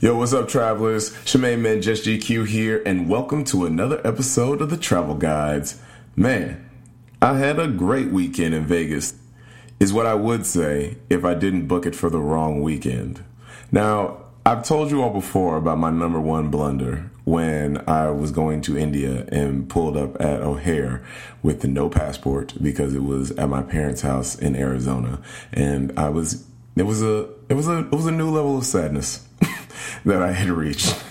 Yo, what's up, travelers? Shemaine Man, Just GQ here, and welcome to another episode of the Travel Guides. Man, I had a great weekend in Vegas, is what I would say if I didn't book it for the wrong weekend. Now, I've told you all before about my number one blunder when I was going to India and pulled up at O'Hare with no passport because it was at my parents' house in Arizona, and I was it was a it was a it was a new level of sadness that I had reached.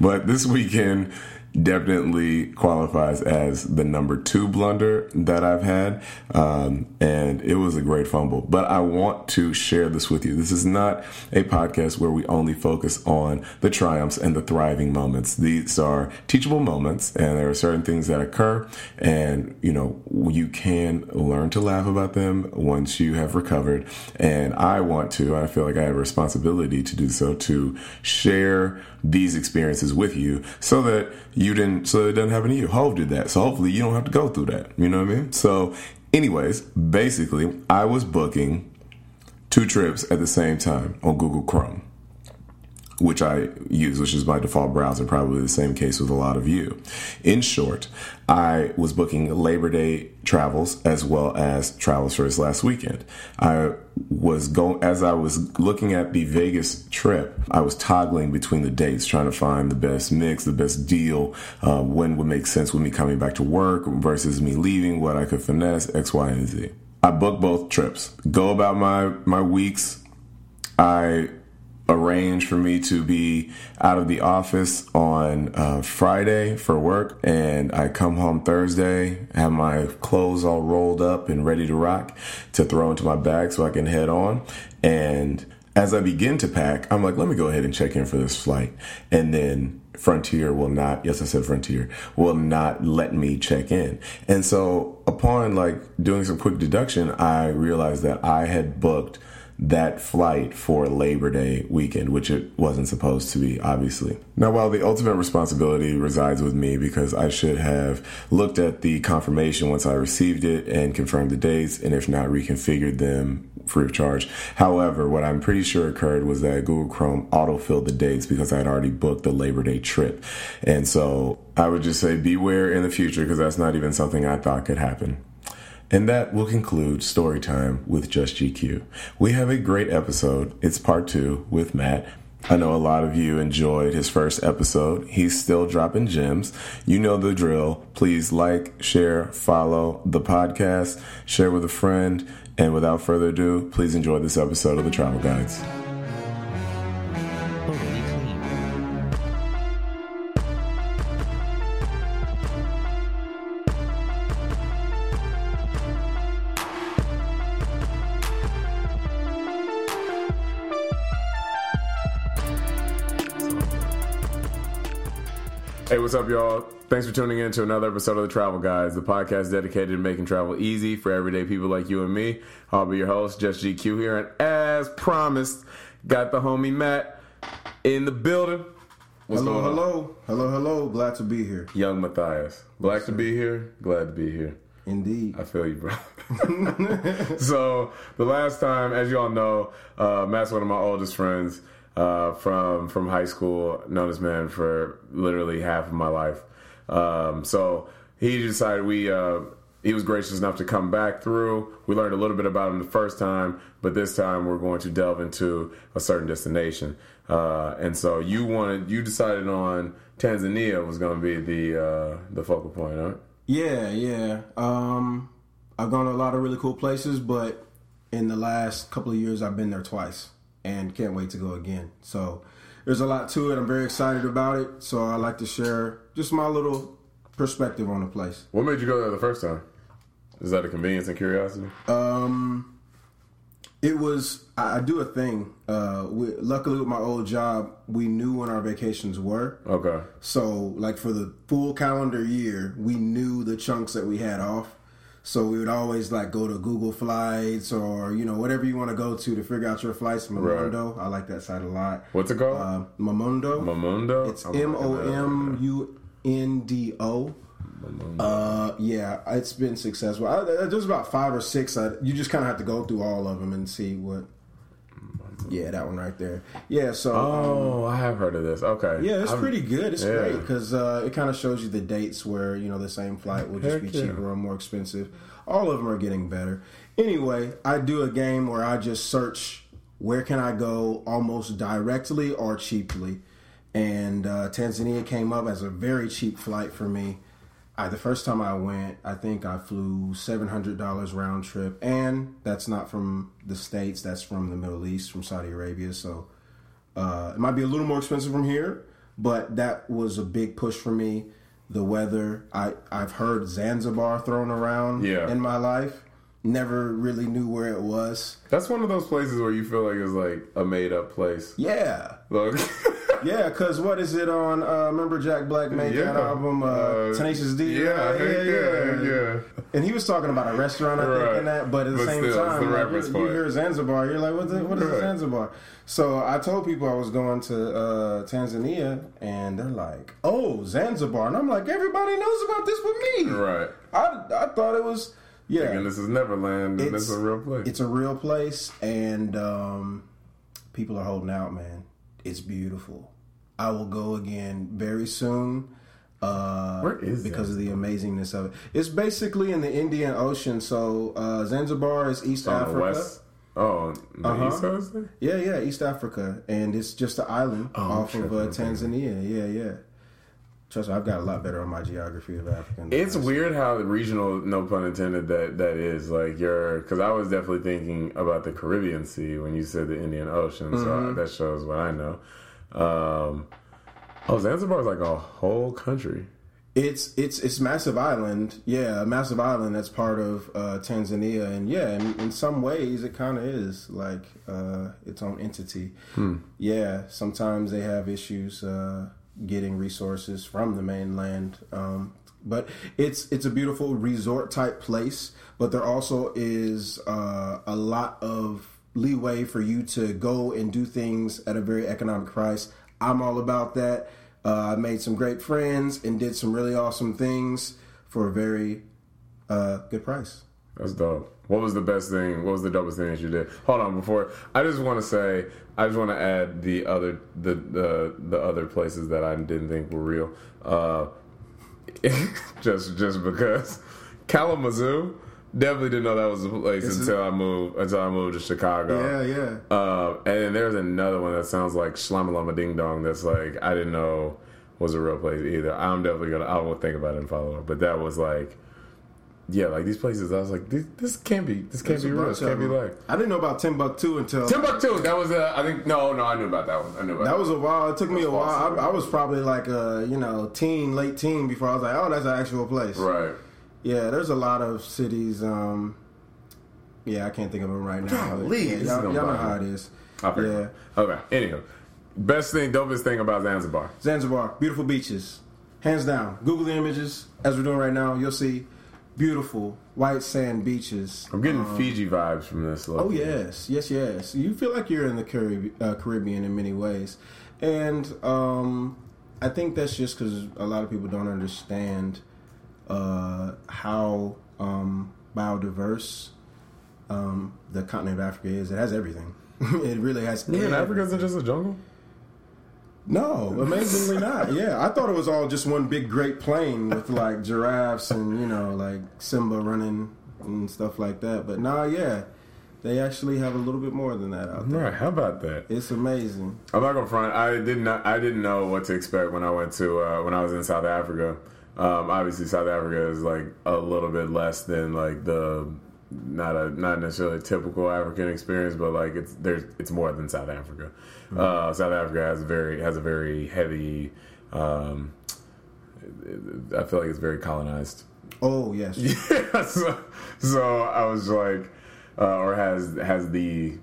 But this weekend definitely qualifies as the number two blunder that I've had. Um, and it was a great fumble. But I want to share this with you. This is not a podcast where we only focus on the triumphs and the thriving moments. These are teachable moments, and there are certain things that occur, and you know, you can learn to laugh about them once you have recovered. And I want to, I feel like I have a responsibility to do so, to share these experiences with you so that you didn't so it doesn't happen to you. Hove did that. So hopefully you don't have to go through that. You know what I mean? So anyways, basically I was booking two trips at the same time on Google Chrome which I use, which is my default browser, probably the same case with a lot of you. In short, I was booking Labor Day travels as well as travels for this last weekend. I was going, as I was looking at the Vegas trip, I was toggling between the dates, trying to find the best mix, the best deal, uh, when would make sense with me coming back to work versus me leaving, what I could finesse, X, Y, and Z. I booked both trips. Go about my, my weeks. I arrange for me to be out of the office on uh, Friday for work, and I come home Thursday, have my clothes all rolled up and ready to rock to throw into my bag so I can head on. And as I begin to pack, I'm like, let me go ahead and check in for this flight. And then Frontier will not, yes, I said Frontier, will not let me check in. And so upon like doing some quick deduction, I realized that I had booked that flight for Labor Day weekend, which it wasn't supposed to be, obviously. Now, while the ultimate responsibility resides with me because I should have looked at the confirmation once I received it and confirmed the dates, and if not, reconfigured them free of charge. However, what I'm pretty sure occurred was that Google Chrome autofilled the dates because I had already booked the Labor Day trip. And so I would just say beware in the future because that's not even something I thought could happen. And that will conclude story time with Just GQ. We have a great episode. It's part two with Matt. I know a lot of you enjoyed his first episode. He's still dropping gems. You know the drill. Please like, share, follow the podcast, share with a friend. And without further ado, please enjoy this episode of the Travel Guides. What's up, y'all? Thanks for tuning in to another episode of the Travel Guys, the podcast dedicated to making travel easy for everyday people like you and me. I'll be your host, Just GQ here, and as promised, got the homie Matt in the building. What's hello, hello, hello, hello. Glad to be here. Young Matthias, glad yes, to be here. Glad to be here. Indeed. I feel you, bro. so the last time, as you all know, uh, Matt's one of my oldest friends uh, from from high school, known as man for literally half of my life. Um, so he decided we. Uh, he was gracious enough to come back through. We learned a little bit about him the first time, but this time we're going to delve into a certain destination. Uh, and so you wanted, you decided on Tanzania was going to be the uh, the focal point, huh? Yeah, yeah. Um, I've gone to a lot of really cool places, but in the last couple of years, I've been there twice and can't wait to go again. So there's a lot to it. I'm very excited about it. So I like to share just my little perspective on the place. What made you go there the first time? Is that a convenience and curiosity? Um, it was. I, do a thing. Uh, we, luckily with my old job, we knew when our vacations were. Okay. So like for the full calendar year, we knew the chunks that we had off. So we would always like go to Google Flights or you know whatever you want to go to to figure out your flights. Momondo, right. I like that site a lot. What's it called? Uh, Momondo. Momondo. It's M O M U N D O. Uh, yeah, it's been successful. I, there's about five or six. I, you just kind of have to go through all of them and see what Yeah, that one right there. Yeah, so Oh, I have heard of this. Okay. yeah, it's I'm- pretty good. It's yeah. great because uh, it kind of shows you the dates where you know the same flight will just Heck be yeah. cheaper or more expensive. All of them are getting better. Anyway, I do a game where I just search where can I go almost directly or cheaply, and uh, Tanzania came up as a very cheap flight for me. I, the first time I went, I think I flew seven hundred dollars round trip, and that's not from the states. That's from the Middle East, from Saudi Arabia. So uh, it might be a little more expensive from here, but that was a big push for me. The weather, I I've heard Zanzibar thrown around Yeah. in my life. Never really knew where it was. That's one of those places where you feel like it's like a made up place. Yeah, Look. yeah. Cause what is it on? Uh, remember Jack Black made that album, uh, Uh, Tenacious D. yeah, heck yeah, yeah. And he was talking about a restaurant, I think, Right. in that. But at the But same still, time, the like, you, you hear Zanzibar, you're like, what, the, what is Right. Zanzibar? So I told people I was going to uh, Tanzania, and they're like, "Oh, Zanzibar," and I'm like, "Everybody knows about this but me." right. I I thought it was yeah. And this is Neverland, and It's- it's a real place. It's a real place, and um, people are holding out, man. It's beautiful. I will go again very soon. Uh, Where is because of the amazingness of it? It's basically in the Indian Ocean. So uh, Zanzibar is East on Africa. west. Oh, Uh-huh. east coast. Yeah, yeah, East Africa, and it's just an island Oh, off of uh. Tanzania. Yeah, yeah. Trust me, I've got a lot better on my geography of Africa. It's the weird how regional, no pun intended, that that is. Like you're, because I was definitely thinking about the Caribbean Sea when you said the Indian Ocean. So Mm-hmm. that shows what I know. Um, oh, Zanzibar is like a whole country. It's it's it's massive island, yeah, a massive island that's part of uh, Tanzania, and yeah, in, in some ways it kind of is like uh, its own entity. Yeah, sometimes they have issues uh, getting resources from the mainland, um, but it's it's a beautiful resort type place. But there also is uh, a lot of leeway for you to go and do things at a very economic price. I'm all about that. Uh, I made some great friends and did some really awesome things for a very uh, good price. That's dope. What was the best thing? What was the dumbest thing that you did? Hold on, before I just want to say, I just want to add the other the the the other places that I didn't think were real. Uh, just just because Kalamazoo definitely didn't know that was a place Is it- until I moved until I moved to Chicago. Yeah, yeah. Uh, and then there's another one that sounds like Shlamalama Ding Dong. That's like I didn't know was a real place either. I'm definitely gonna I will think about it and follow up. But that was like, yeah, like these places. I was like, this, this can't be. This can't There's be real. This can't be like I didn't know about Timbuktu until Timbuktu. That was a, I think no, no, I knew about that one. I knew about that was a while. It took me a while. I, I was probably like a you know teen, late teen before I was like, oh, that's an actual place. right. Yeah, there's a lot of cities. Um, yeah, I can't think of them right now. Golly, yeah, y'all, y'all know how it is. I. Okay. Anywho, best thing, dopest thing about Zanzibar. Zanzibar, beautiful beaches, hands down. Google the images as we're doing right now. You'll see beautiful white sand beaches. I'm getting Fiji vibes from this. Oh yes, yes, yes. You feel like you're in the Carib- uh, Caribbean in many ways, and um, I think that's just because a lot of people don't understand uh, how um, biodiverse um, the continent of Africa is. It has everything. it really has. You mean. Africa isn't just a jungle? No, amazingly not. Yeah, I thought it was all just one big great plain with like giraffes and you know like Simba running and stuff like that. But nah, yeah, they actually have a little bit more than that out there. Right. How about that? It's amazing. I'm not gonna front. I did not. I didn't know what to expect when I went to uh, when I was in South Africa. Um, obviously, South Africa is like a little bit less than like the not a not necessarily a typical African experience, but like it's there's it's more than South Africa. Uh, South Africa has a very has a very heavy. Um, I feel like it's very colonized. Oh yes, Yeah, so, so I was like, uh, or has has the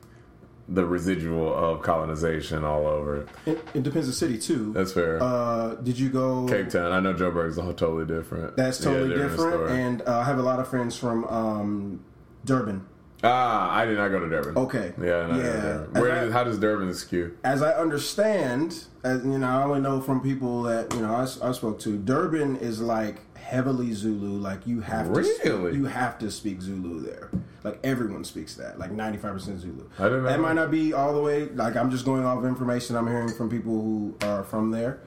the residual of colonization all over. it. it, depends the city too. That's fair. Uh, did you go? Cape Town. I know a whole totally different. That's Yeah, totally different. And uh, I have a lot of friends from um, Durban. ah, I did not go to Durban. Okay. Yeah, no, Yeah. Durban. Where I- how does Durban skew? as I understand, as you know, I only know from people that you know I, I spoke to. Durban is like heavily Zulu. Like you have to, Really? speak, you have to speak Zulu there. Like everyone speaks that. Like ninety five percent Zulu. I didn't know that that. might not be all the way. Like I'm just going off information I'm hearing from people who are from there.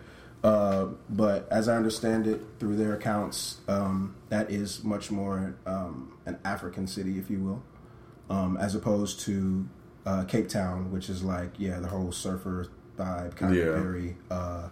Uh, but as I understand it through their accounts, um, that is much more um, an African city, if you will, um, as opposed to uh, Cape Town, which is like yeah, the whole surfer vibe, kind Yeah. of very uh,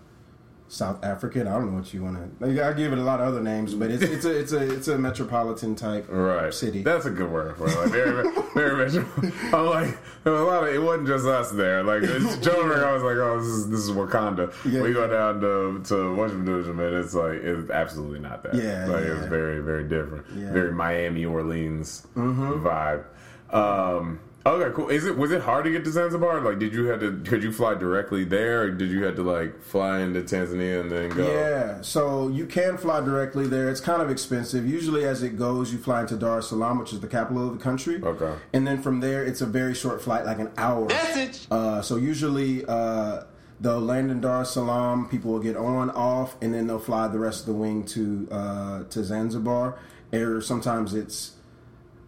South African. I don't know what you want to. I give it a lot of other names, but it's it's a it's a it's a metropolitan type Right. city. That's a good word for it. Like, very, very, very, I'm like, there was a lot of, it wasn't just us there. Like, Joe and I was like, oh, this is, this is Wakanda. Yeah. we go down to, to Washington, Division, and it's like, it's absolutely not that. Yeah, Like, yeah. it's very, very different. Yeah. Mm-hmm. Very Miami, Orleans vibe. Um, okay, cool. Is it, was it hard to get to Zanzibar? Like, did you have to, could you fly directly there? Or did you have to, like, fly into Tanzania and then go? Yeah, so you can fly directly there. It's kind of expensive. Usually, as it goes, you fly into Dar es Salaam, which is the capital of the country. Okay. And then from there, it's a very short flight, like an hour. Message. Uh, so usually, uh, they'll land in Dar es Salaam. People will get on, off, and then they'll fly the rest of the wing to uh, to Zanzibar. Or sometimes it's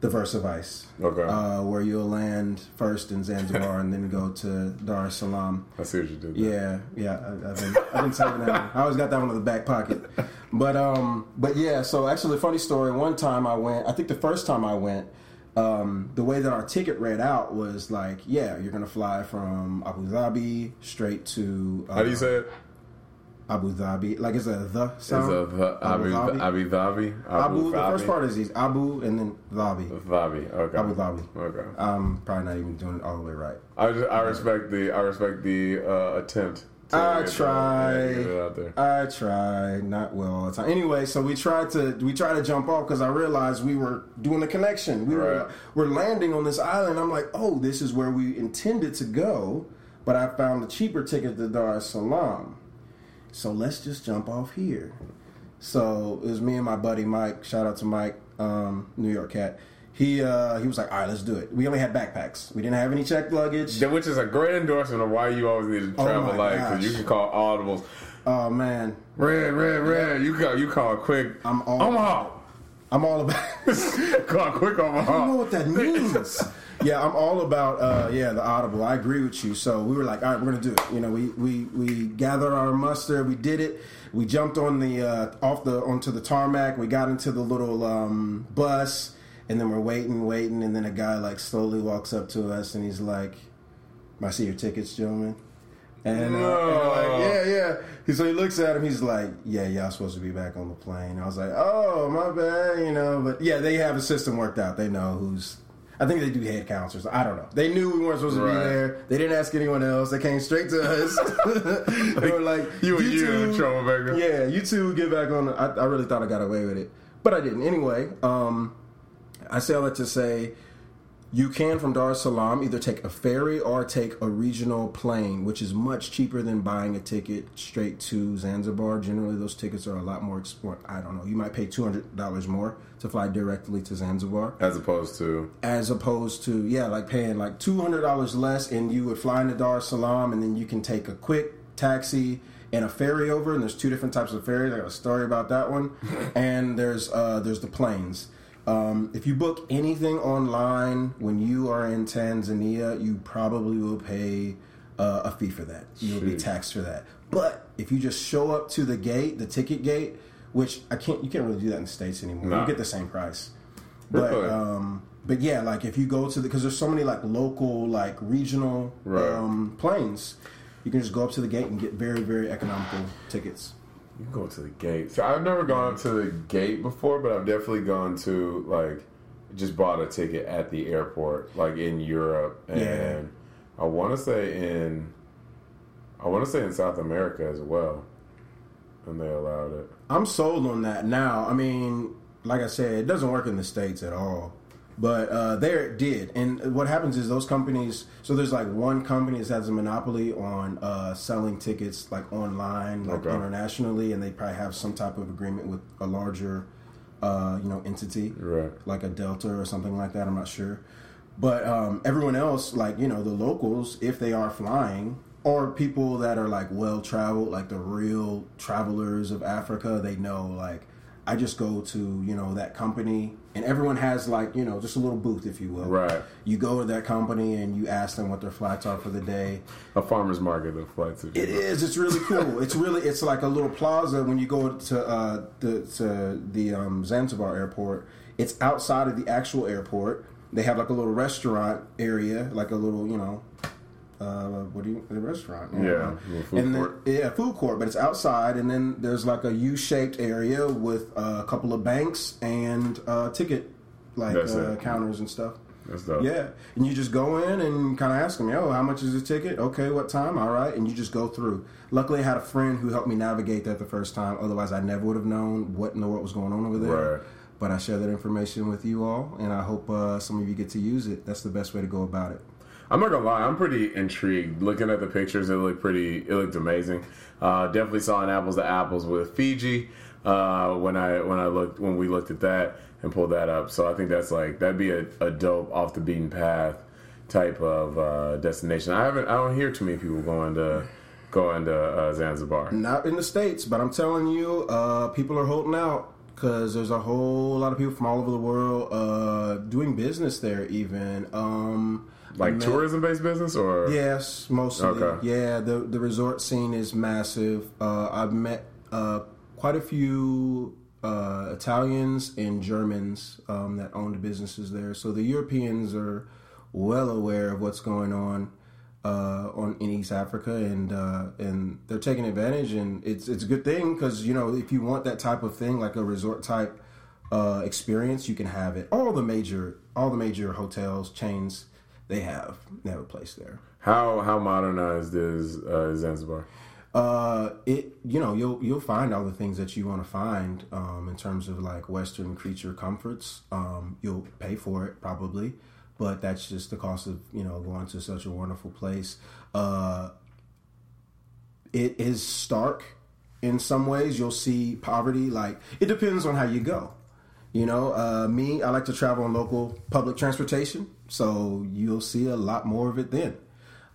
the versa vice. Okay. Uh, where you'll land first in Zanzibar and then go to Dar es Salaam. I see what you did there. Yeah, yeah, I, I've been, I've been saving that. One. I always got that one in the back pocket. But um, but yeah. So actually, funny story. One time I went. I think the first time I went, um, the way that our ticket read out was like, yeah, you're gonna fly from Abu Dhabi straight to. Uh, How do you say it? Abu Dhabi? Like it's a the Is sound. a the Abu Dhabi? Abu Dhabi? Abu. The first part is these Abu and then Dhabi. Dhabi. Okay. Abu Dhabi. Okay. I'm probably not even doing it all the way right. I just, I respect the I respect the uh, attempt. I try. yeah, get it out there. I try, not well all the time. Anyway, so we tried to we tried to jump off because I realized we were doing the connection. We Right. were we're landing on this island. I'm like, oh, this is where we intended to go, but I found a cheaper ticket to Dar es Salaam. So let's just jump off here. So it was me and my buddy Mike. Shout out to Mike, um, New York cat. He uh, he was like, all right, let's do it. We only had backpacks. We didn't have any checked luggage. Yeah, Which is a great endorsement of why you always need to Oh travel light because you can call audibles. Oh man, Red, red, red. You call you call quick. I'm all- Omaha. I'm all about. call quick on my. I don't know what that means. yeah, I'm all about uh, yeah the audible. I agree with you. So we were like, all right, we're gonna do it. You know, we we we gathered our muster. We did it. We jumped on the uh, off the onto the tarmac. We got into the little um, bus, and then we're waiting, waiting, and then a guy like slowly walks up to us, and he's like, "I see your tickets, gentlemen." And, uh, and like, yeah, yeah. So he looks at him. He's like, "Yeah, y'all supposed to be back on the plane." I was like, "Oh, my bad," you know. But yeah, they have a system worked out. They know who's. I think they do head counts or something. I don't know. They knew we weren't supposed to be there. They didn't ask anyone else. They came straight to us. they were like, You and you, two-. Yeah, you two get back on. The, I, I really thought I got away with it, but I didn't. Anyway, um, I say all that to say you can from Dar es Salaam either take a ferry or take a regional plane, which is much cheaper than buying a ticket straight to Zanzibar. Generally, those tickets are a lot more. exp- I don't know. You might pay two hundred dollars more to fly directly to Zanzibar, As opposed to as opposed to yeah, like paying like two hundred dollars less, and you would fly into Dar es Salaam, and then you can take a quick taxi and a ferry over. And there's two different types of ferries. I got a story about that one. and there's uh, there's the planes. Um, if you book anything online when you are in Tanzania, you probably will pay uh, a fee for that. You'll be taxed for that. But if you just show up to the gate, the ticket gate, which I can't, you can't really do that in the states anymore. Nah. You get the same price. But um, but yeah, like if you go to the because there's so many like local like regional Right. um, planes, you can just go up to the gate and get very very economical tickets. You can go to the gate. So I've never gone to the gate before, but I've definitely gone to like just bought a ticket at the airport, like in Europe, and Yeah. I want to say in I want to say in South America as well, and they allowed it. I'm sold on that now. I mean, like I said, it doesn't work in the states at all. But uh, there it did, and what happens is those companies. So there's like one company that has a monopoly on uh, selling tickets like online, like Okay. internationally, and they probably have some type of agreement with a larger, uh, you know, entity. Right. like a Delta or something like that. I'm not sure, but um, everyone else, like you know, the locals, if they are flying, or people that are like well traveled, like the real travelers of Africa, they know like I just go to you know that company, and everyone has like you know just a little booth, if you will. Right. You go to that company and you ask them what their flights are for the day. A farmer's market of you It is. It's really cool. it's really. It's like a little plaza when you go to uh, the to the um, Zanzibar airport. It's outside of the actual airport. They have like a little restaurant area, like a little you know. Uh, what do you the restaurant? Yeah, food and then- court. yeah, food court, but it's outside, and then there's like a U-shaped area with uh, a couple of banks and uh, ticket like uh, counters and stuff. That's dope. Yeah, and you just go in and kind of ask them, "Yo, how much is the ticket? Okay, what time? All right," and you just go through. Luckily, I had a friend who helped me navigate that the first time. Otherwise, I never would have known what in the world was going on over there. Right. But I share that information with you all, and I hope uh, some of you get to use it. That's the best way to go about it. I'm not gonna lie, I'm pretty intrigued. Looking at the pictures, it looked pretty. It looked amazing. Uh, definitely saw an apples to apples with Fiji uh, when I when I looked when we looked at that and pulled that up. So I think that's like that'd be a, a dope off the beaten path type of uh, destination. I haven't I don't hear too many people going to going to uh, Zanzibar. Not in the states, but I'm telling you, uh, people are holding out because there's a whole lot of people from all over the world uh, doing business there. Even um, Like tourism based business or Yes, mostly. Okay. Yeah, the the resort scene is massive. Uh, I've met uh, quite a few uh, Italians and Germans um, that owned businesses there. So the Europeans are well aware of what's going on uh, on in East Africa, and uh, and they're taking advantage. And it's it's a good thing because you know if you want that type of thing, like a resort type uh, experience, you can have it. All the major all the major hotels chains they have they have a place there. how how modernized is uh, Zanzibar? Uh, it you know you'll you'll find all the things that you want to find um, in terms of like Western creature comforts. Um, you'll pay for it probably, but that's just the cost of you know going to such a wonderful place. Uh, it is stark in some ways. You'll see poverty. Like it depends on how you go. You know, uh, me, I like to travel on local public transportation, so you'll see a lot more of it then.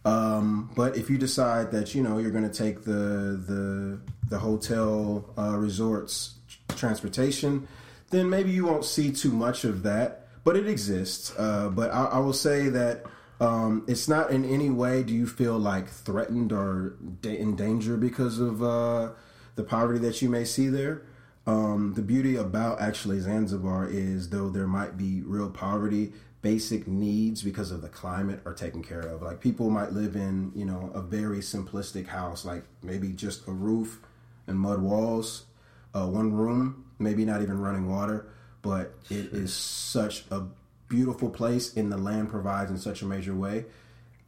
Um, but if you decide that you know you're going to take the the the hotel uh, resorts transportation, then maybe you won't see too much of that. But it exists. Uh, but I, I will say that um, it's not in any way do you feel like threatened or da- in danger because of uh, the poverty that you may see there. Um, the beauty about actually Zanzibar is though there might be real poverty, basic needs because of the climate are taken care of. Like people might live in, you know, a very simplistic house, like maybe just a roof and mud walls, uh, one room, maybe not even running water, but it is such a beautiful place and the land provides in such a major way.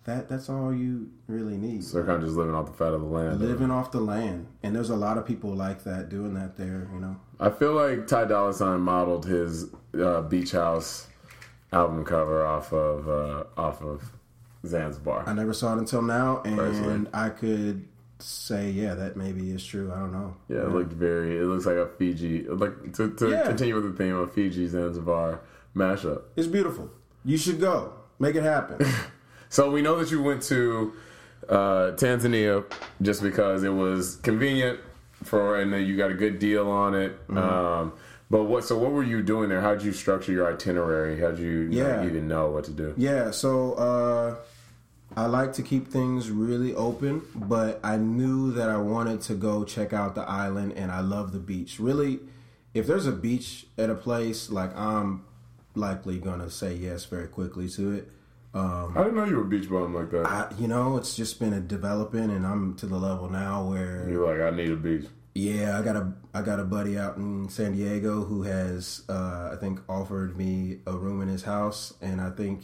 That that's all you really need. So they're kind of just living off the fat of the land. Living off the land, and there's a lot of people like that doing that there. You know. I feel like Ty Dolla Sign modeled his uh, Beach House album cover off of uh, off of Zanzibar. I never saw it until now, and Personally. I could say, yeah, that maybe is true. I don't know. Yeah, it looked very. It looks like a Fiji. Like to, to Yeah. continue with the theme of Fiji Zanzibar mashup. It's beautiful. You should go. Make it happen. So we know that you went to uh, Tanzania just because it was convenient for, and then you got a good deal on it. Mm-hmm. Um, but what? So what were you doing there? How did you structure your itinerary? How did you Yeah. even know what to do? yeah, so uh, I like to keep things really open, but I knew that I wanted to go check out the island, and I love the beach. Really, if there's a beach at a place, like I'm likely gonna say yes very quickly to it. Um, I didn't know you were a beach bum like that. I, you know, it's just been a developing, and I'm to the level now where You're like, I need a beach. Yeah, I got a I got a buddy out in San Diego who has uh, I think offered me a room in his house, and I think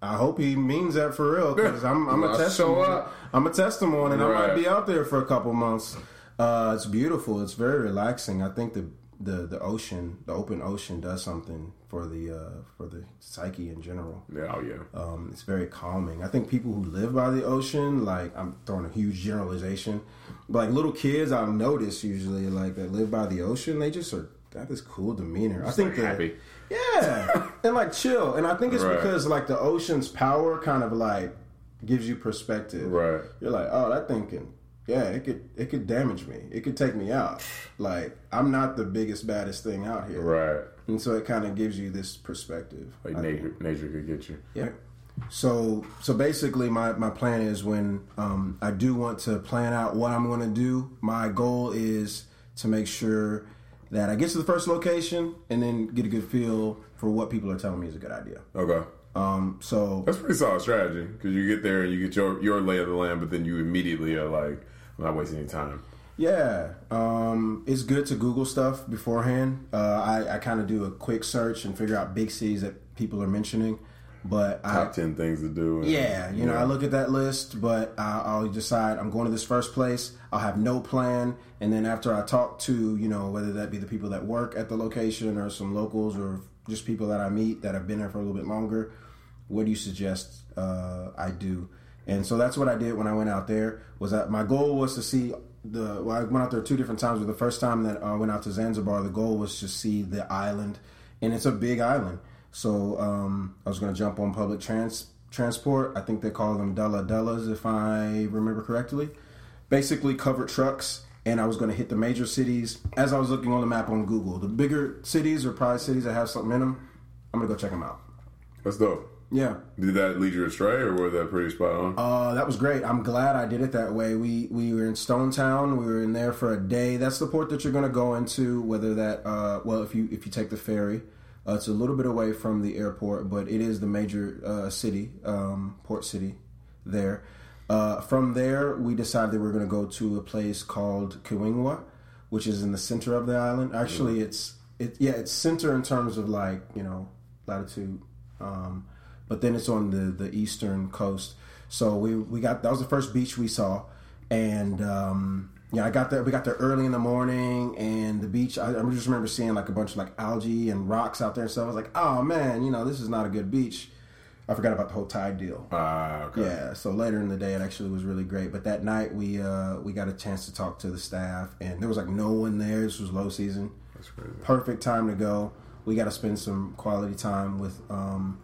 I hope he means that for real because I'm I'm a I'll testimony. show up. I'm a testimony, and I might be out there for a couple months. Uh, it's beautiful. It's very relaxing. I think the the the ocean, the open ocean, does something for the uh, for the psyche in general. Yeah, oh yeah. Um, it's very calming. I think people who live by the ocean, like I'm throwing a huge generalization, but like little kids I've noticed usually like that live by the ocean, they just are got this cool demeanor. I think like that happy. yeah, and like chill. And I think it's Right. because like the ocean's power kind of like gives you perspective. Right. You're like, oh, that thing can yeah, it could it could damage me. It could take me out. Like I'm not the biggest baddest thing out here, Right. and so it kind of gives you this perspective. Like I nature, nature could get you. Yeah. So so basically, my my plan is when um, I do want to plan out what I'm going to do. My goal is to make sure that I get to the first location and then get a good feel for what people are telling me is a good idea. Okay. Um, so That's pretty solid strategy because you get there and you get your your lay of the land, but then you immediately are like, Not wasting any time. Yeah, um, it's good to Google stuff beforehand. Uh, I, I kind of do a quick search and figure out big cities that people are mentioning. But I, Top ten things to do. and- yeah, you know, I look at that list, but I, I'll decide I'm going to this first place. I'll have no plan, and then after I talk to, you know, whether that be the people that work at the location or some locals or just people that I meet that have been there for a little bit longer, what do you suggest uh, I do? And so that's what I did when I went out there. Was that my goal was to see the? Well, I went out there two different times. But the first time that I went out to Zanzibar, the goal was to see the island, and it's a big island. So um, I was going to jump on public trans transport. I think they call them Dala Dalas, if I remember correctly. Basically, covered trucks, and I was going to hit the major cities. As I was looking on the map on Google, the bigger cities or probably cities that have something in them, I'm going to go check them out. That's dope. Yeah, Did that lead you astray, or was that pretty spot on? Uh, that was great. I'm glad I did it that way. We we were in Stone Town. We were in there for a day. That's the port that you're going to go into. Whether that, uh, well, if you if you take the ferry, uh, it's a little bit away from the airport, but it is the major uh, city, um, port city, there. Uh, from there, we decided that we are going to go to a place called Kiwengwa, which is in the center of the island. Actually, it's it yeah, it's center in terms of like you know latitude. Um, but then it's on the, the eastern coast. So we, we got that was the first beach we saw, and um, yeah, I got there. We got there early in the morning, and the beach. I, I just remember seeing like a bunch of like algae and rocks out there and stuff. I was like, oh man, you know this is not a good beach. I forgot about the whole tide deal. Ah, okay. Yeah, so later in the day, it actually was really great. But that night, we uh, we got a chance to talk to the staff, and there was like no one there. This was low season That's crazy. perfect time to go. We got to spend some quality time with um,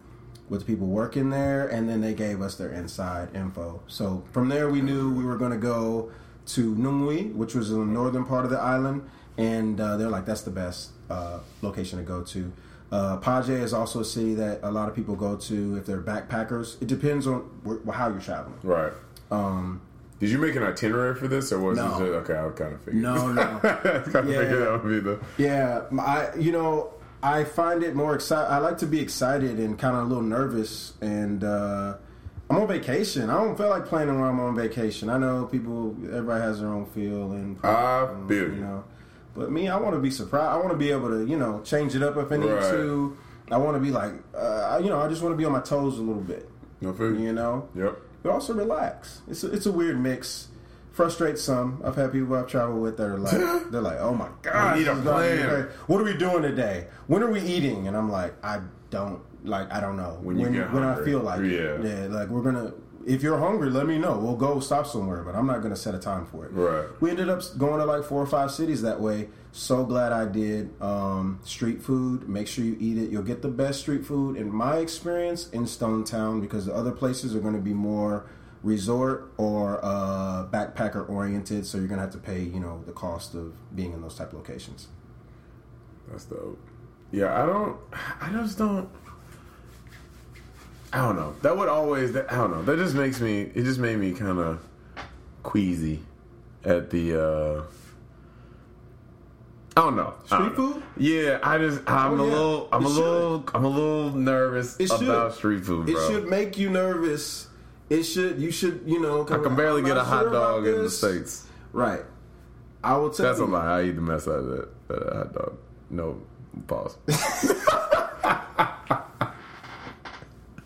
with the people working there, and then they gave us their inside info. So from there, we knew we were going to go to Nungwi, which was in the northern part of the island, and uh, they're like, that's the best uh, location to go to. Uh, Paje is also a city that a lot of people go to if they're backpackers. It depends on wh- how you're traveling. Right. Um, Did you make an itinerary for this, or was No. it okay? I kind of figured. no, no. I kind of Yeah. figured that would be the. Yeah, I you know I find it more excited. I like to be excited and kind of a little nervous. And uh, I'm on vacation. I don't feel like planning when I'm on vacation. I know people, everybody has their own feel and I feel you know. But me, I want to be surprised. I want to be able to you know change it up if I need Right. to. I want to be like uh, you know I just want to be on my toes a little bit. No. You know Yep. but also relax. It's a, it's a weird mix. Frustrates some. I've had people I've traveled with that are like, they're like, oh my god, need a this is driving me plan. What are we doing today? When are we eating? And I'm like, I don't like, I don't know. When you get when I feel like, it. Yeah. yeah, like we're gonna. If you're hungry, let me know. We'll go stop somewhere, but I'm not gonna set a time for it. Right. We ended up going to like four or five cities that way. So glad I did. Um, street food, make sure you eat it. You'll get the best street food, in my experience, in Stone Town because the other places are going to be more resort or uh, backpacker oriented. So you're to have to pay, you know, the cost of being in those type of locations. That's dope. Yeah, I don't. I just don't. I don't know. That would always. That, I don't know. That just makes me. It just made me kind of queasy at the. uh I don't know. Street don't know. food? Yeah, I just. I'm Oh, a yeah. little. I'm It a should. little. I'm a little nervous It should. about street food, It should make you nervous. It should. You should. You know. I can barely get a hot sure dog in the states. Right. I will tell That's a lie. I eat the mess out of that, that hot dog. No pause.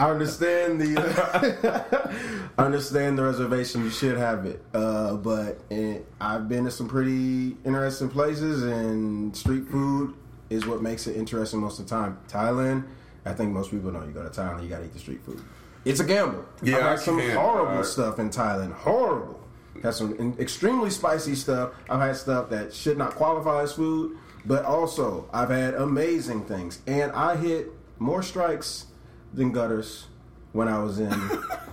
I understand the I understand the reservation. You should have it, uh, but it, I've been to some pretty interesting places, and street food is what makes it interesting most of the time. Thailand, I think most people know. You go to Thailand, you got to eat the street food. It's a gamble. Yeah, I've had some can. horrible Uh, stuff in Thailand. Horrible. Had some extremely spicy stuff. I've had stuff that should not qualify as food, but also I've had amazing things, and I hit more strikes than gutters when I was in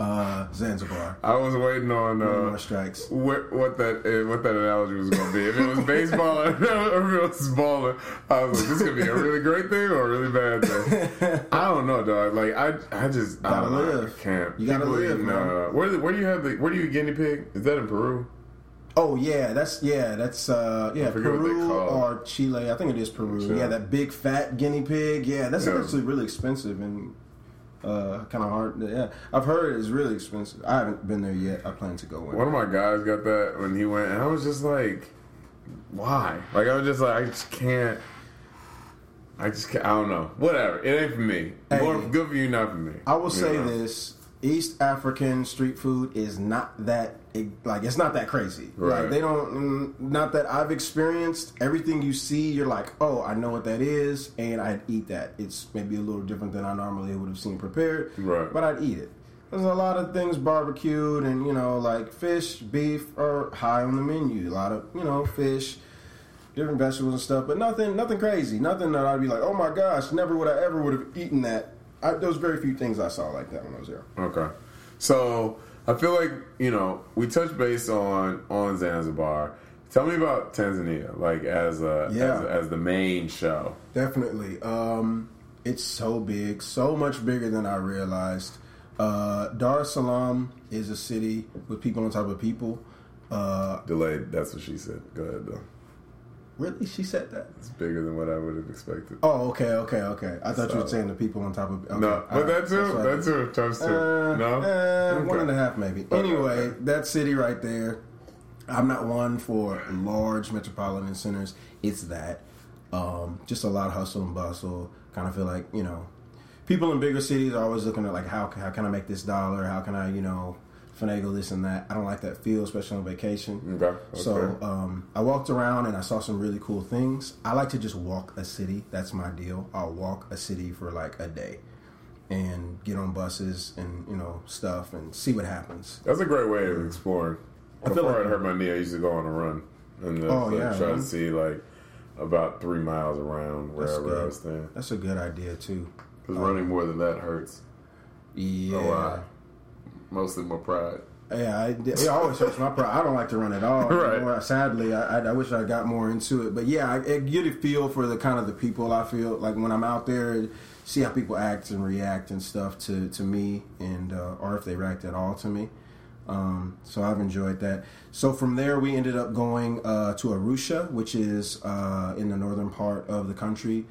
Uh, Zanzibar. I was waiting on uh, more strikes. what, what that uh, what that analogy was going to be. If it was baseball or if it was balling, I was like, this could be a really great thing or a really bad thing. I don't know, dog. Like I, I just I Gotta know. live. I can't. You gotta People live, eating, man. Uh, where where do you have the where do you guinea pig? Is that in Peru? Oh yeah, that's yeah, that's uh yeah, forget what they Peru or Chile. I think it is Peru. Sure. Yeah, that big fat guinea pig. Yeah, that's Yeah. actually really expensive and uh kind of hard. Yeah, I've heard it's really expensive. I haven't been there yet. I plan to go. One. One of my guys got that when he went, and I was just like, why? Like I was just like, I just can't. I just can't, I don't know. Whatever. It ain't for me. Hey. More good for you, not for me. I will say know? this: East African street food is not that it, like it's not that crazy. Right. Like they don't, mm, not that I've experienced. Everything you see, you're like, oh, I know what that is, and I'd eat that. It's maybe a little different than I normally would have seen prepared, Right. But I'd eat it. There's a lot of things barbecued, and you know, like fish, beef are high on the menu. A lot of you know fish. Different vegetables and stuff, but nothing, nothing crazy. Nothing that I'd be like, "Oh my gosh, never would I ever would have eaten that." I, there was very few things I saw like that when I was there. Okay. So I feel like you know we touched base on on Zanzibar. Tell me about Tanzania, like as a Yeah. as, as the main show. Definitely. Um, it's so big, so much bigger than I realized. Uh, Dar es Salaam is a city with people on top of people. Uh, Delayed. That's what she said. Go ahead though. Really? She said that? It's bigger than what I would have expected. Oh, okay, okay, okay. I thought you were saying the people on top of. Okay, no, but right. that too. That's what I- That too. Times two. Uh, no. uh, Okay. one and a half maybe. Okay, Anyway, that city right there. I'm not one for large metropolitan centers. It's that. Um, just a lot of hustle and bustle. Kind of feel like you know, people in bigger cities are always looking at like how how can I make this dollar? How can I you know finagle this and that? I don't like that feel, especially on vacation. Okay. that's So um, I walked around and I saw some really cool things. I like to just walk a city. That's my deal. I'll walk a city for like a day and get on buses and you know stuff and see what happens. That's a great way of exploring. I feel Before like- I hurt my knee, I used to go on a run and then Oh, like, yeah, try man. to see like about three miles around That's wherever I was staying. That's a good idea too. Because running more than that hurts. Yeah. Mostly my pride. Yeah, I, it always hurts my pride. I don't like to run at all. Right. anymore. Sadly, I, I, wish I got more into it. But yeah, I, I get a feel for the kind of the people I feel like when I'm out there, see how people act and react and stuff to to me, and uh, or if they react at all to me. Um, so I've enjoyed that. So from there, we ended up going uh, to Arusha, which is uh, in the northern part of the country,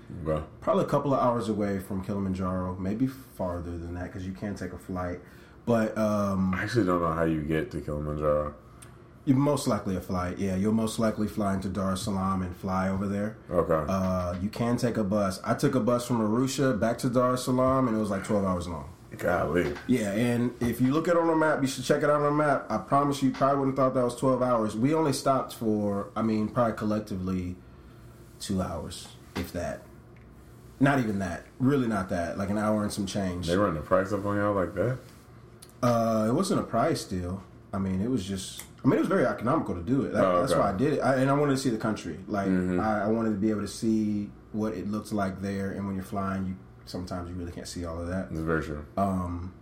probably a couple of hours away from Kilimanjaro, maybe farther than that because you can take a flight. But um, I actually don't know how you get to Kilimanjaro. you most likely a flight. Yeah, you'll most likely fly into Dar es Salaam and fly over there. Okay. Uh, you can take a bus. I took a bus from Arusha back to Dar es Salaam, and it was like twelve hours long. Golly. Yeah, and if you look at it on a map, you should check it out on a map. I promise you, you probably wouldn't have thought that was twelve hours. We only stopped for, I mean, probably collectively two hours, if that. Not even that. Really, not that. Like an hour and some change. They run the price up on y'all like that? Uh, it wasn't a price deal. I mean, it was just. I mean, it was very economical to do it. That, Oh, That's why I did it, I, and I wanted to see the country. Like, Mhm. I, I wanted to be able to see what it looks like there. And when you're flying, you sometimes you really can't see all of that. It's very true. Um,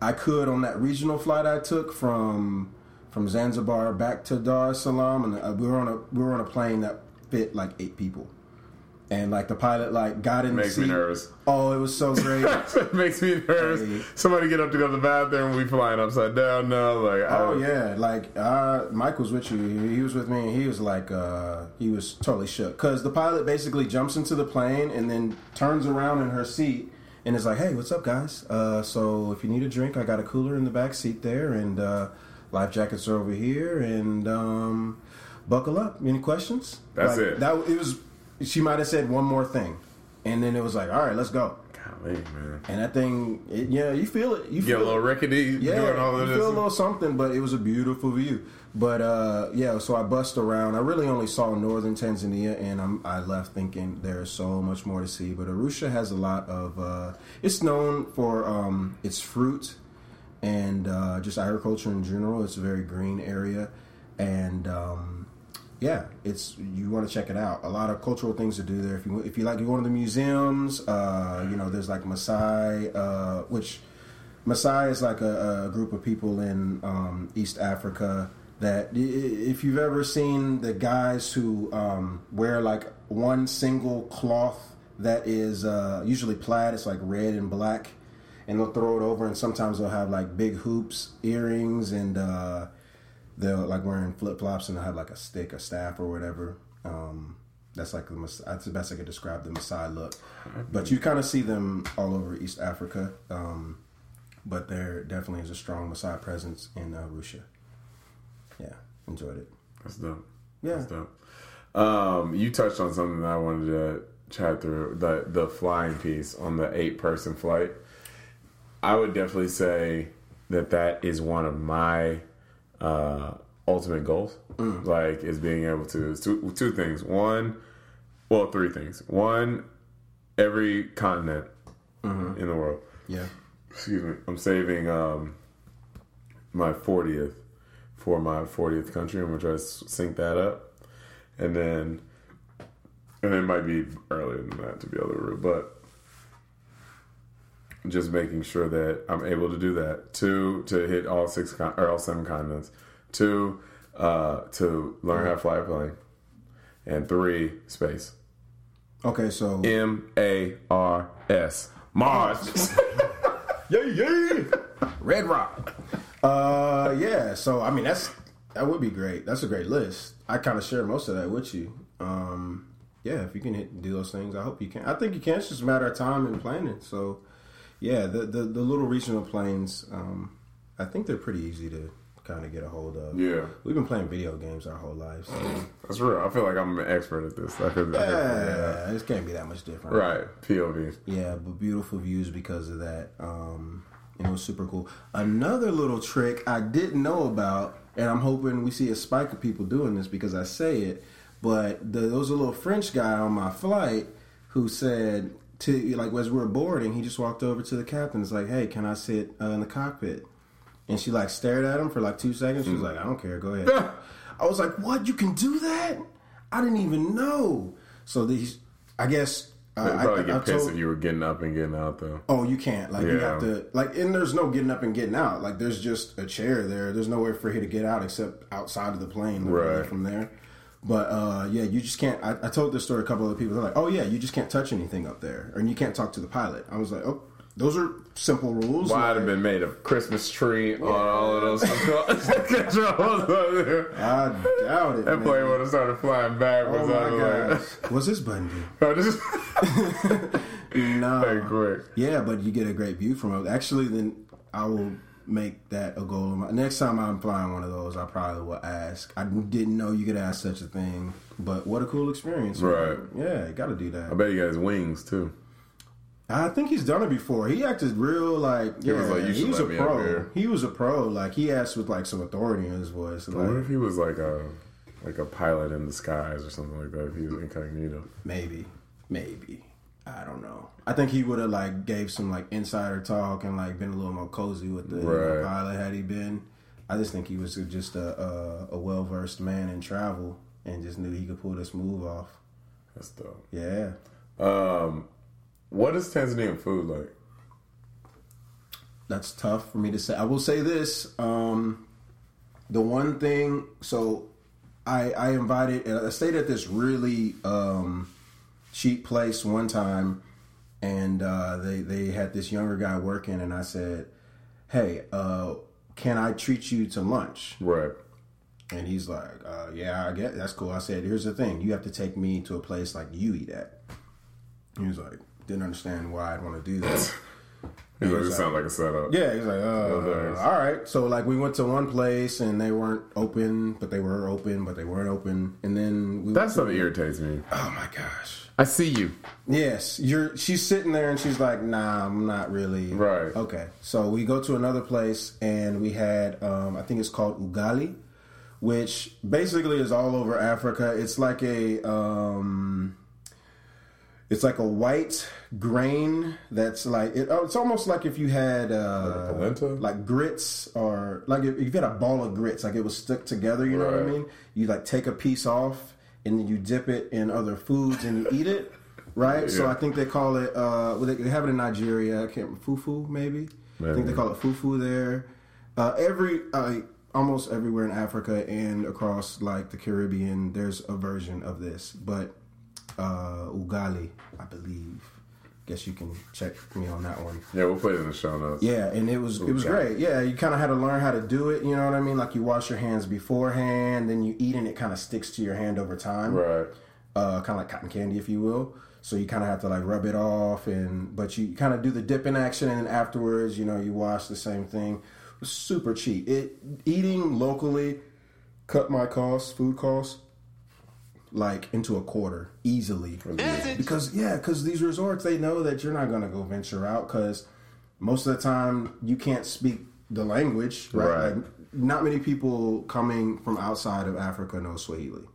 I could on that regional flight I took from from Zanzibar back to Dar es Salaam, and uh, we were on a we were on a plane that fit like eight people, and like the pilot like got in Makes the me seat. nervous. Oh, it was so great. it makes me nervous. Hey. Somebody get up to go to the bathroom. We flying upside down now. Like, Oh yeah, like uh, Mike was with you. He was with me, and he was like, uh, he was totally shook because the pilot basically jumps into the plane and then turns around in her seat and is like, "Hey, what's up, guys? Uh, so if you need a drink, I got a cooler in the back seat there, and uh, life jackets are over here, and um, buckle up. Any questions?" That's Like, it. That it was. She might have said one more thing, and then it was like, "All right, let's go." Golly, man. And that thing, it, yeah, you feel it. You Get feel a little rickety Yeah, doing all you of this. feel a little something, but it was a beautiful view. But uh, yeah, so I bust around. I really only saw northern Tanzania, and I'm, I left thinking there's so much more to see. But Arusha has a lot of. Uh, it's known for um, its fruit and uh, just agriculture in general. It's a very green area, and um, yeah, it's you want to check it out. A lot of cultural things to do there. If you if you like, you go to the museums. Uh, you know, there's like Maasai, uh, which Maasai is like a, a group of people in um, East Africa that if you've ever seen the guys who um, wear like one single cloth that is uh, usually plaid, it's like red and black, and they'll throw it over, and sometimes they'll have like big hoops, earrings, and they'll like wearing flip flops, and they'll have like a stick, a staff, or whatever. Um, that's like the that's the best I could describe the Maasai look. But you kind of see them all over East Africa. Um, but there definitely is a strong Maasai presence in uh, Russia. Yeah, enjoyed it. That's dope. Yeah. That's dope. Um, you touched on something that I wanted to chat through the the flying piece on the eight person flight. I would definitely say that that is one of my uh, ultimate goals. Like, is being able to two, two things. One, well, three things. One, every continent in the world. Yeah. Excuse me. I'm saving um, my 40th for my 40th country. I'm gonna try to sync that up, and then and it might be earlier than that to be able to but just making sure that I'm able to do that. Two, to hit all six con- or all seven continents. Two, uh, to learn how to fly a plane, and three, space. Okay, so M A R S Mars. yeah, yeah. Red Rock. Uh, yeah. So I mean, that's that would be great. That's a great list. I kind of share most of that with you. Um, yeah, if you can hit do those things, I hope you can. I think you can. It's just a matter of time and planning. So, yeah, the the, the little regional planes. Um, I think they're pretty easy to kind of get a hold of. Yeah. we've been playing video games our whole lives. So, That's real. I feel like I'm an expert at this. I could, I yeah, this can't be that much different. Right. POV. Yeah, but beautiful views because of that. Um, and it was super cool. Another little trick I didn't know about, and I'm hoping we see a spike of people doing this because I say it. But the, there was a little French guy on my flight who said to like as we were boarding, he just walked over to the captain. It's like, hey, can I sit uh, in the cockpit? And she like stared at him for like two seconds. She was like, I don't care, go ahead. I was like, what? You can do that? I didn't even know. So these, I guess. Uh, They'd I- probably I get pissed told- if you were getting up and getting out, though. Oh, you can't. Like you have to like and there's no getting up and getting out. Like there's just a chair there. There's nowhere for you to get out except outside of the plane Right. from there. But uh yeah, you just can't I, I told this story to a couple other people. They're like, Oh yeah, you just can't touch anything up there. And you can't talk to the pilot. I was like, Oh, those are simple rules. Well, I'd Like, have been made a Christmas tree on all of those control- controls. I doubt it. That man. plane would have started flying backwards. Oh my like, gosh. What's this button do? No. quick. Yeah, but you get a great view from it. Actually, then I will make that a goal. Of my, next time I'm flying one of those, I probably will ask. I didn't know you could ask such a thing, but what a cool experience! Right. Yeah, you got to do that. I bet you guys wings too. I think he's done it before. He acted real like yeah. was like, "You he was a pro. He was a pro. Like he asked with like some authority in his voice. Like if he was like a like a pilot in disguise or something like that. If he was incognito. maybe, maybe. I don't know. I think he would have like gave some like insider talk and like been a little more cozy with the Right. pilot had he been. I just think he was just a a, a well versed man in travel and just knew he could pull this move off. That's dope. Yeah. Um, what is Tanzanian food like? That's tough for me to say. I will say this: um, the one thing. So, I I invited. I stayed at this really um, cheap place one time, and uh, they they had this younger guy working, and I said, "Hey, uh, can I treat you to lunch?" Right. And he's like, uh, "Yeah, I get that's cool." I said, "Here's the thing: you have to take me to a place like you eat at." He was like, "Didn't understand why I'd want to do that." He's like, sounds like a setup. Yeah, he's like, uh, all right. So like we went to one place and they weren't open, but they were open, but they weren't open. And then we That stuff irritates me. oh my gosh. I see you. Yes, you're. She's sitting there and she's like, "Nah, I'm not really." Right. Okay. So we go to another place and we had, um, I think it's called ugali, which basically is all over Africa. It's like a, um, it's like a white grain that's like it, oh, it's almost like if you had uh, Like polenta? like grits or like if if you had a ball of grits, like it was stuck together. You know what I mean? You like take a piece off and then you dip it in other foods and you eat it. Right, so I think they call it. Uh, well, they they have it in Nigeria. I can't fufu maybe. I think they call it fufu there. Uh, every uh, almost everywhere in Africa and across like the Caribbean, there's a version of this. But uh, ugali, I believe. Guess you can check me on that one. Yeah, we'll put it in the show notes. Yeah, and it was it was great. Yeah, you kind of had to learn how to do it. You know what I mean? Like you wash your hands beforehand, then you eat, and it kind of sticks to your hand over time. Right. Uh, kind of like cotton candy, if you will. So you kind of have to like rub it off, and but you kind of do the dipping action, and then afterwards, you know, you wash the same thing. It was super cheap. It eating locally cut my costs, food costs, like into a quarter easily. Because yeah, because these resorts they know that you're not gonna go venture out because most of the time you can't speak the language, right? Right. Like, not many people coming from outside of Africa know Swahili.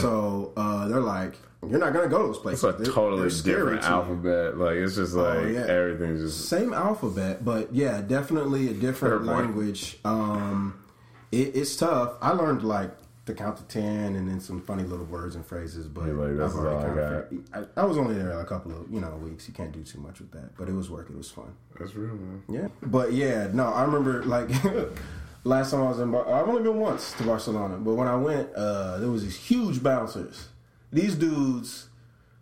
So uh, they're like, you're not gonna go to those places. It's a They're- totally they're scary different to you. alphabet. Like it's just like Oh, yeah. everything's just Same alphabet, but yeah, definitely a different Fair language. Um, it, it's tough. I learned like to count to ten, and then some funny little words and phrases. But You're like, I've already I I, I was only there a couple of you know weeks. You can't do too much with that, but it was work. It was fun. that's real, man. Yeah, but yeah, no, I remember like last time I was in. Bar- I've only been once to Barcelona, but when I went, uh, there was these huge bouncers. These dudes,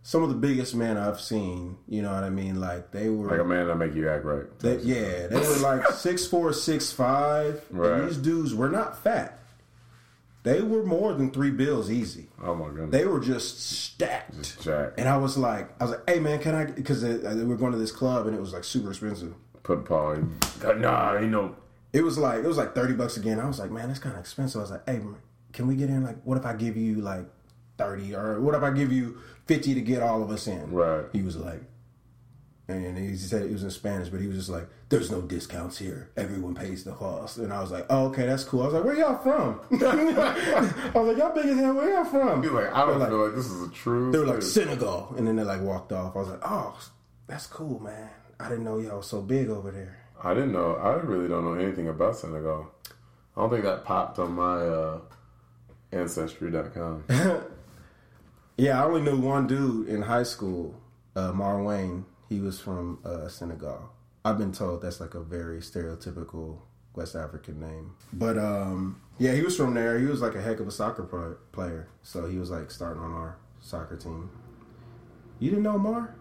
some of the biggest men I've seen. You know what I mean? Like they were Like a man that make you act right. they, yeah, they were like six four, six five. Right. And these dudes were not fat. They were more than three bills easy. Oh my goodness. They were just stacked. Just. And I was like, I was like, hey man, can I? Because we uh, uh, were going to this club and it was like super expensive. Put Paul. in- uh, Nah, you know. It was like it was like thirty bucks again. I was like, man, that's kind of expensive. I was like, hey, man, can we get in? Like, what if I give you like thirty, or what if I give you fifty to get all of us in? Right. He was like, and he said it was in Spanish, but he was just like, "There's no discounts here. Everyone pays the cost." And I was like, "Oh, okay, that's cool." I was like, "Where y'all from?" I was like, "Y'all big as hell. Where y'all from?" He's like, I don't feel like this is a true. They were like. Senegal, and then they like walked off. I was like, "Oh, that's cool, man. I didn't know y'all was so big over there." I didn't know. I really don't know anything about Senegal. I don't think that popped on my uh, ancestry.com. Yeah, I only knew one dude in high school, uh, Mar Wayne. He was from uh, Senegal. I've been told that's like a very stereotypical West African name. But um, yeah, he was from there. He was like a heck of a soccer pro- player. So he was like starting on our soccer team. You didn't know Mar?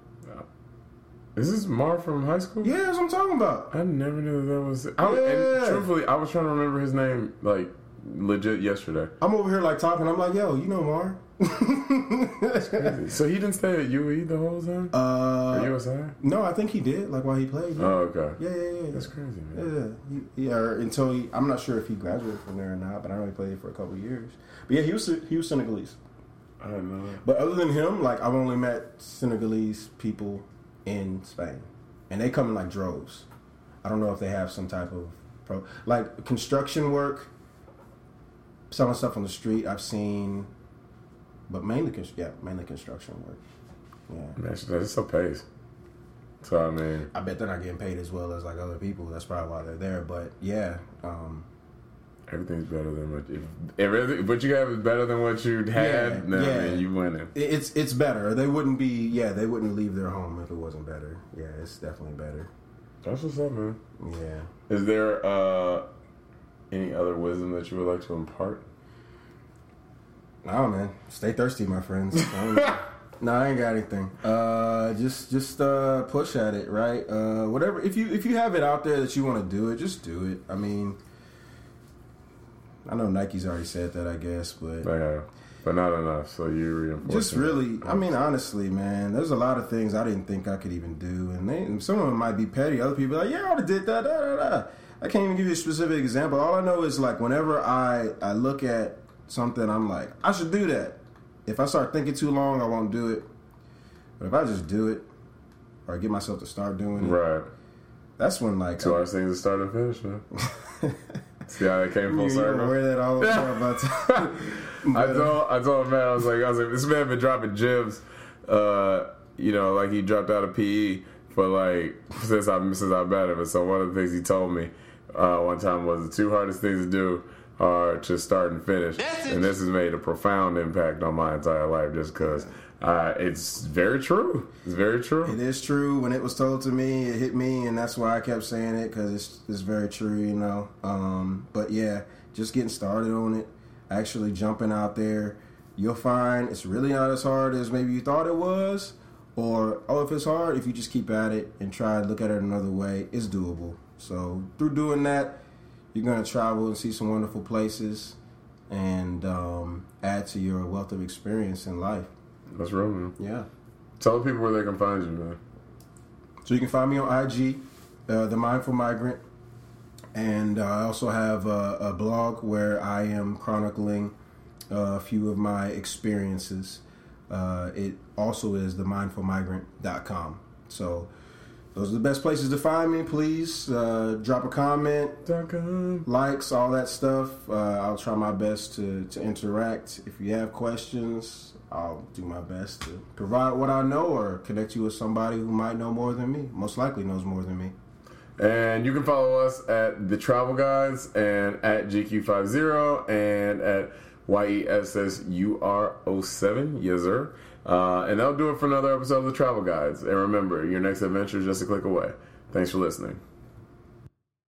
Is this Mar from high school? Yeah, that's what I'm talking about. I never knew that was. I, Yeah. And truthfully, I was trying to remember his name like legit yesterday. I'm over here like talking. I'm like, yo, you know Mar? So he didn't stay at UE the whole time? or uh, USI? no, I think he did. Like while he played. Oh, okay. Yeah, yeah, yeah. That's crazy, man. Yeah, he, yeah. or Until he, I'm not sure if he graduated from there or not, but I he played for a couple years. But yeah, he was he was Senegalese. I don't know. But other than him, like I've only met Senegalese people in Spain, and they come in like droves. I don't know if they have some type of pro like construction work, selling stuff on the street. I've seen, but mainly yeah, mainly construction work. Yeah. Man, that's so pays. So, I mean, I bet they're not getting paid as well as like other people. That's probably why they're there. But yeah, um, everything's better than what if everything, what you have is better than what you had. Yeah, then yeah. man, you winning. it- it's it's better. They wouldn't be yeah, they wouldn't leave their home if it wasn't better. Yeah, it's definitely better. That's what's up, man. Yeah. Is there uh, any other wisdom that you would like to impart? Oh man, stay thirsty, my friends. I no, I ain't got anything. Uh, just just uh, push at it, right? Uh, whatever. If you if you have it out there that you want to do it, just do it. I mean, I know Nike's already said that, I guess, but Yeah, but not enough. So you reinforce. just really, I mean, honestly, man, there's a lot of things I didn't think I could even do, and, they, some of them might be petty. Other people are like, yeah, I would have did that. Da, da, da. I can't even give you a specific example. All I know is like whenever I I look at something, I'm like, I should do that. If I start thinking too long, I won't do it. But if I just do it, or get myself to start doing it, right. that's when like Two hardest things to start and finish, man. See how that came full you, you circle. wear that all the time. About I told I told man I was like I was like this man been dropping gems, uh, you know, like he dropped out of PE for like since I since I met him. And so one of the things he told me uh, one time was the two hardest things to do hard to start and finish, and this has made a profound impact on my entire life just because. Uh, it's very true. It's very true. It is true. When it was told to me, it hit me, and that's why I kept saying it because it's it's very true, you know. Um, but yeah, just getting started on it, actually jumping out there, you'll find it's really not as hard as maybe you thought it was. Or oh, if it's hard, if you just keep at it and try to look at it another way, it's doable. So through doing that, you're gonna travel and see some wonderful places, and um, add to your wealth of experience in life. That's real, man. Yeah. Tell the people where they can find you, man. So you can find me on IG, uh, The Mindful Migrant. And uh, I also have a, a, blog where I am chronicling uh, a few of my experiences. Uh, it also is themindfulmigrant.com. So those are the best places to find me. Please uh, drop a comment, likes, all that stuff. Uh, I'll try my best to, to interact. If you have questions, I'll do my best to provide what I know or connect you with somebody who might know more than me. Most likely knows more than me. And you can follow us at the Travel Guides and at GQ50 and at YESSUR07. Yes, sir. Uh, and that'll do it for another episode of the Travel Guides. And remember, your next adventure is just a click away. Thanks for listening.